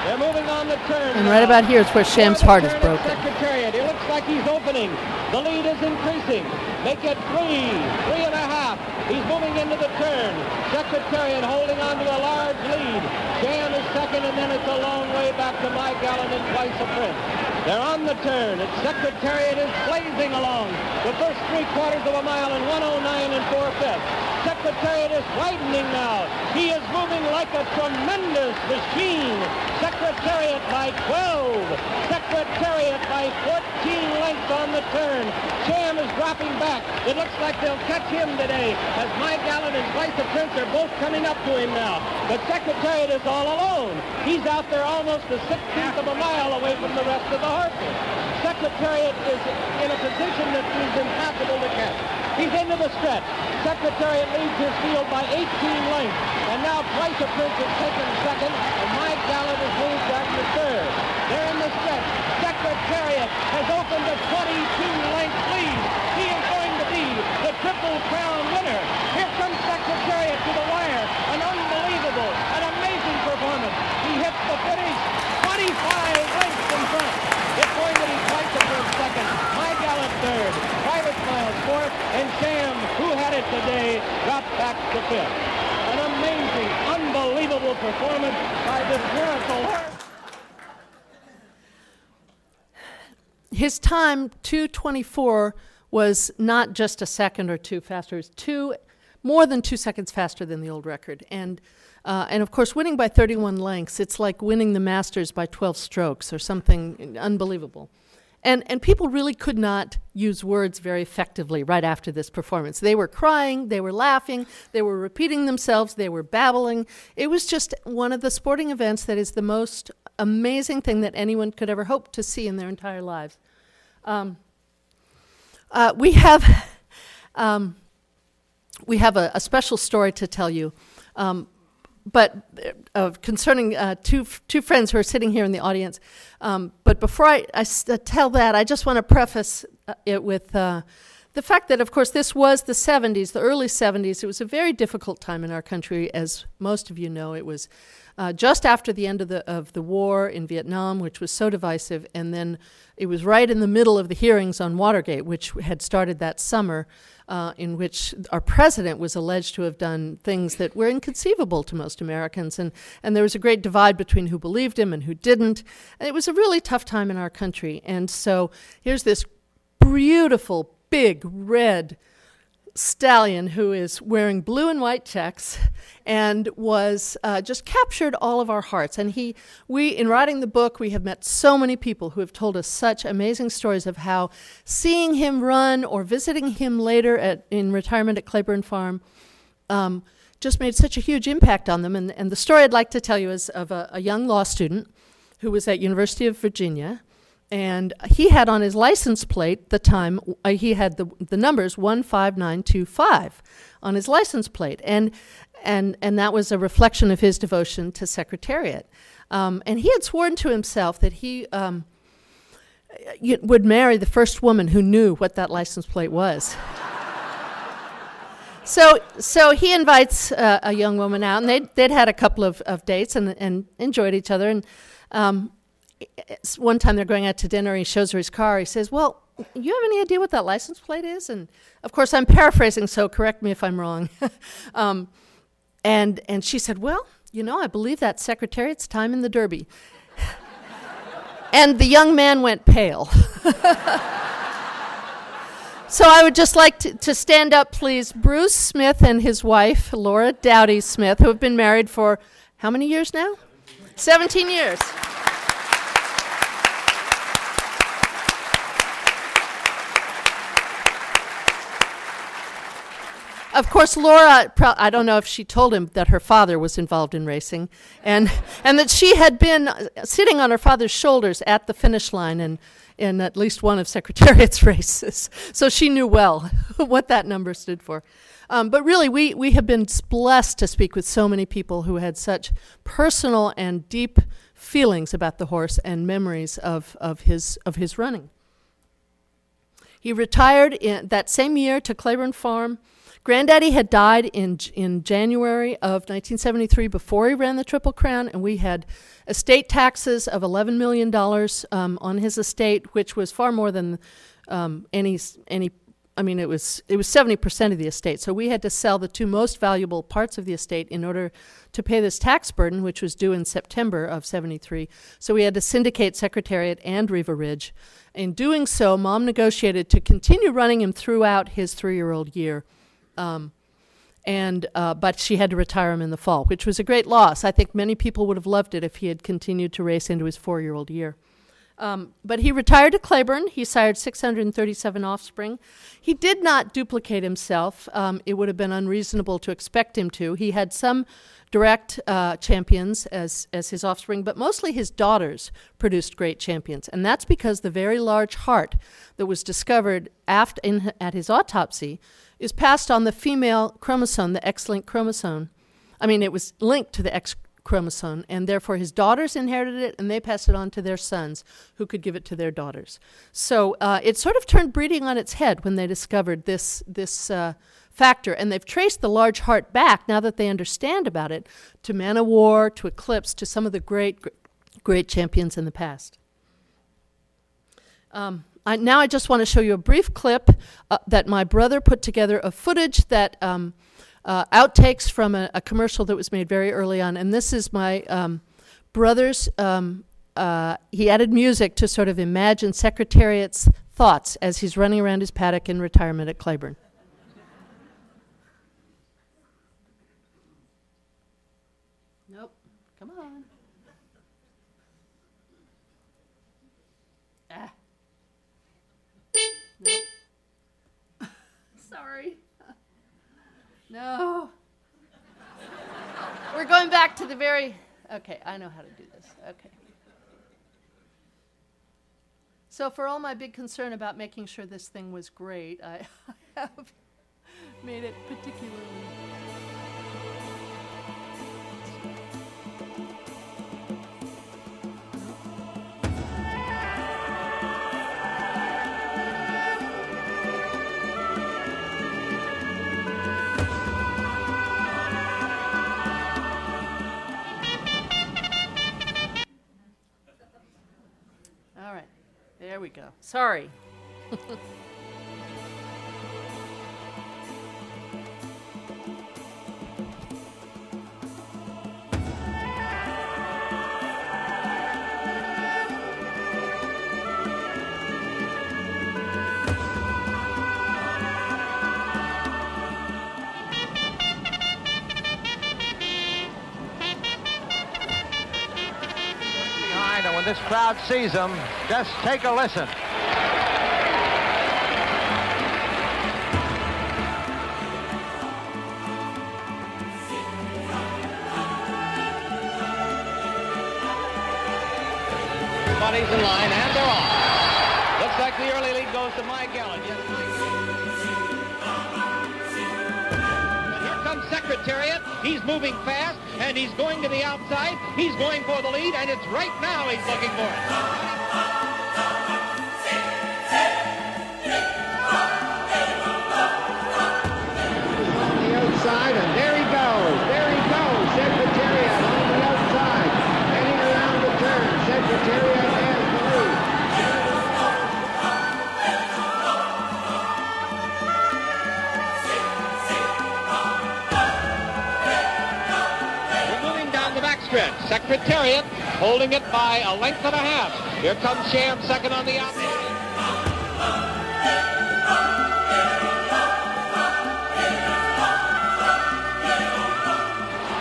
They're moving on the turn.
And right about here is where Sham's heart is broken.
Secretariat. It looks like he's opening. The lead is increasing. Make it three, three and a half. He's moving into the turn. Secretariat holding on to a large lead. Sham is second, and then it's a long way back to My Gallant and twice the Prince. They're on the turn. Its Secretariat is blazing along. The first three quarters of a mile in 109 and 4 fifths. Secretariat is widening now. He is moving like a tremendous machine. Secretariat by 12. Secretariat by 14 lengths on the turn. Sham is dropping back. It looks like they'll catch him today as My Gallant and Vice Prince are both coming up to him now. But Secretariat is all alone. He's out there almost a 16th of a mile away from the rest of the horses. Secretariat is in a position that is impossible to catch. He's into the stretch. Secretariat leads his field by 18 lengths. And now Twice a Prince is taken second, and My Gallant is moved back to third. They're in the stretch. Secretariat has opened a 22-length lead. He is going to be the Triple Crown winner. Here comes Secretariat to the wire. An unbelievable, an amazing performance. He hits the finish 25 lengths in front. It's going to be Twice a Prince second, My Gallant third fourth, and Sham, who had it today, dropped back fifth. An amazing, unbelievable performance by this miracle.
His time, 224, was not just a second or two faster. It was two, more than two seconds faster than the old record. And uh, and of course, winning by 31 lengths, it's like winning the Masters by 12 strokes or something unbelievable. And, and people really could not use words very effectively right after this performance. They were crying, they were laughing, they were repeating themselves, they were babbling. It was just one of the sporting events that is the most amazing thing that anyone could ever hope to see in their entire lives. Um, uh, we have, [LAUGHS] um, we have a, a, special story to tell you. Um, but uh, concerning uh, two two friends who are sitting here in the audience. Um, but before I, uh, tell that, I just want to preface uh, it with uh, the fact that, of course, this was the 70s, the early 70s. It was a very difficult time in our country, as most of you know. It was uh, just after the end of the of the war in Vietnam, which was so divisive, and then it was right in the middle of the hearings on Watergate, which had started that summer uh, in which our president was alleged to have done things that were inconceivable to most Americans. And, and there was a great divide between who believed him and who didn't. And it was a really tough time in our country. And so here's this beautiful, big, red, stallion who is wearing blue and white checks and was uh, just captured all of our hearts. And he, we, in writing the book, we have met so many people who have told us such amazing stories of how seeing him run or visiting him later at, in retirement at Claiborne Farm um, just made such a huge impact on them. And, and the story I'd like to tell you is of a, a young law student who was at University of Virginia and he had on his license plate the time uh, he had the the numbers 15925 on his license plate. And and and that was a reflection of his devotion to secretariat. Um, and he had sworn to himself that he um, would marry the first woman who knew what that license plate was. [LAUGHS] So so he invites uh, a young woman out and they'd, they'd had a couple of, of dates and, and enjoyed each other. And um, one time they're going out to dinner. He shows her his car. He says, "Well, you have any idea what that license plate is?" And of course, I'm paraphrasing, so correct me if I'm wrong. [LAUGHS] um, and and she said, "Well, you know, I believe that secretariat's time in the Derby." [LAUGHS] and the young man went pale. [LAUGHS] so I would just like to, to stand up, please. Bruce Smith and his wife, Laura Dowdy Smith, who have been married for how many years now? 17 years. Of course, Laura, I don't know if she told him that her father was involved in racing and, and that she had been sitting on her father's shoulders at the finish line and in at least one of Secretariat's [LAUGHS] races. So she knew well [LAUGHS] what that number stood for. Um, but really, we, we have been blessed to speak with so many people who had such personal and deep feelings about the horse and memories of, of, his, of his running. He retired in that same year to Claiborne Farm Granddaddy had died in in January of 1973 before he ran the Triple Crown, and we had estate taxes of 11 million dollars um, on his estate, which was far more than um, any any. I mean, it was it was 70 percent of the estate. So we had to sell the two most valuable parts of the estate in order to pay this tax burden, which was due in September of 73. So we had to syndicate Secretariat and Riva Ridge. In doing so, Mom negotiated to continue running him throughout his three-year-old year. Um, and uh, but she had to retire him in the fall, which was a great loss. I think many people would have loved it if he had continued to race into his four-year-old year. Um, but he retired to Claiborne. He sired 637 offspring. He did not duplicate himself. Um, it would have been unreasonable to expect him to. He had some direct uh, champions as, as his offspring, but mostly his daughters produced great champions. And that's because the very large heart that was discovered aft in, at his autopsy is passed on the female chromosome, the X linked chromosome. I mean, it was linked to the X chromosome, and therefore his daughters inherited it, and they passed it on to their sons, who could give it to their daughters. So uh, it sort of turned breeding on its head when they discovered this this uh, factor, and they've traced the large heart back now that they understand about it to Man o' War, to Eclipse, to some of the great great champions in the past. Um, I, now I just want to show you a brief clip uh, that my brother put together of footage that um, uh, outtakes from a, a, commercial that was made very early on. And this is my um, brother's. Um, uh, he added music to sort of imagine Secretariat's thoughts as he's running around his paddock in retirement at Claiborne. No. We're going back to the very. Okay, I know how to do this. Okay. So, for all my big concern about making sure this thing was great, I, [LAUGHS] have made it particularly. There we go. Sorry. [LAUGHS]
this crowd sees them, just take a listen.
Buddies in line, and they're off. Looks like the early lead goes to My Gallant. Yes, Here comes Secretariat. He's moving fast, and he's going to the outside. He's going for the lead, and it's right now he's looking for it.
On Secretariat
holding it by a length and a half. Here comes Sham second on the outside.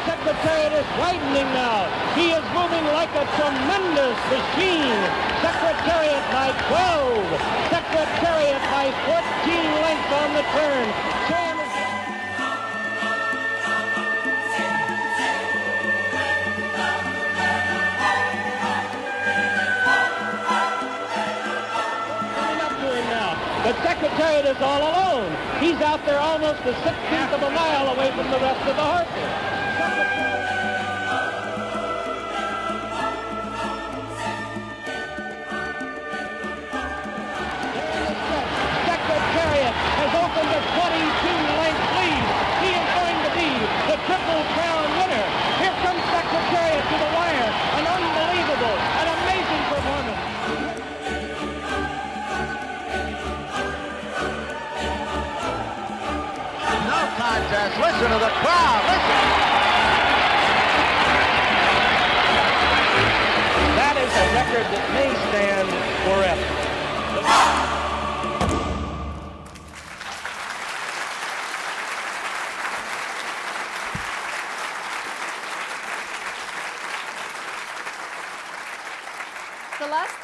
Secretariat is widening now. He is moving like a tremendous machine. Secretariat by 12. Secretariat by 14 lengths on the turn. But is all alone. He's out there almost a sixteenth of a mile away from the rest of the horses.
Listen to the crowd. Listen.
That is a record that may stand forever.
The last,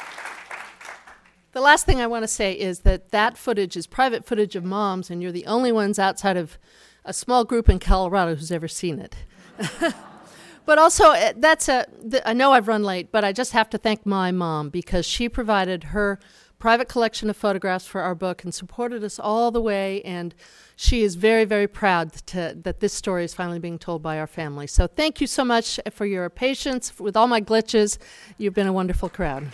the last thing I want to say is that that footage is private footage of moms, and you're the only ones outside of a small group in Colorado who's ever seen it. [LAUGHS] but also, uh, that's a. th- I know I've run late, but I just have to thank my mom because she provided her private collection of photographs for our book and supported us all the way. And she is very, very proud to, that this story is finally being told by our family. So thank you so much for your patience with all my glitches. You've been a wonderful crowd.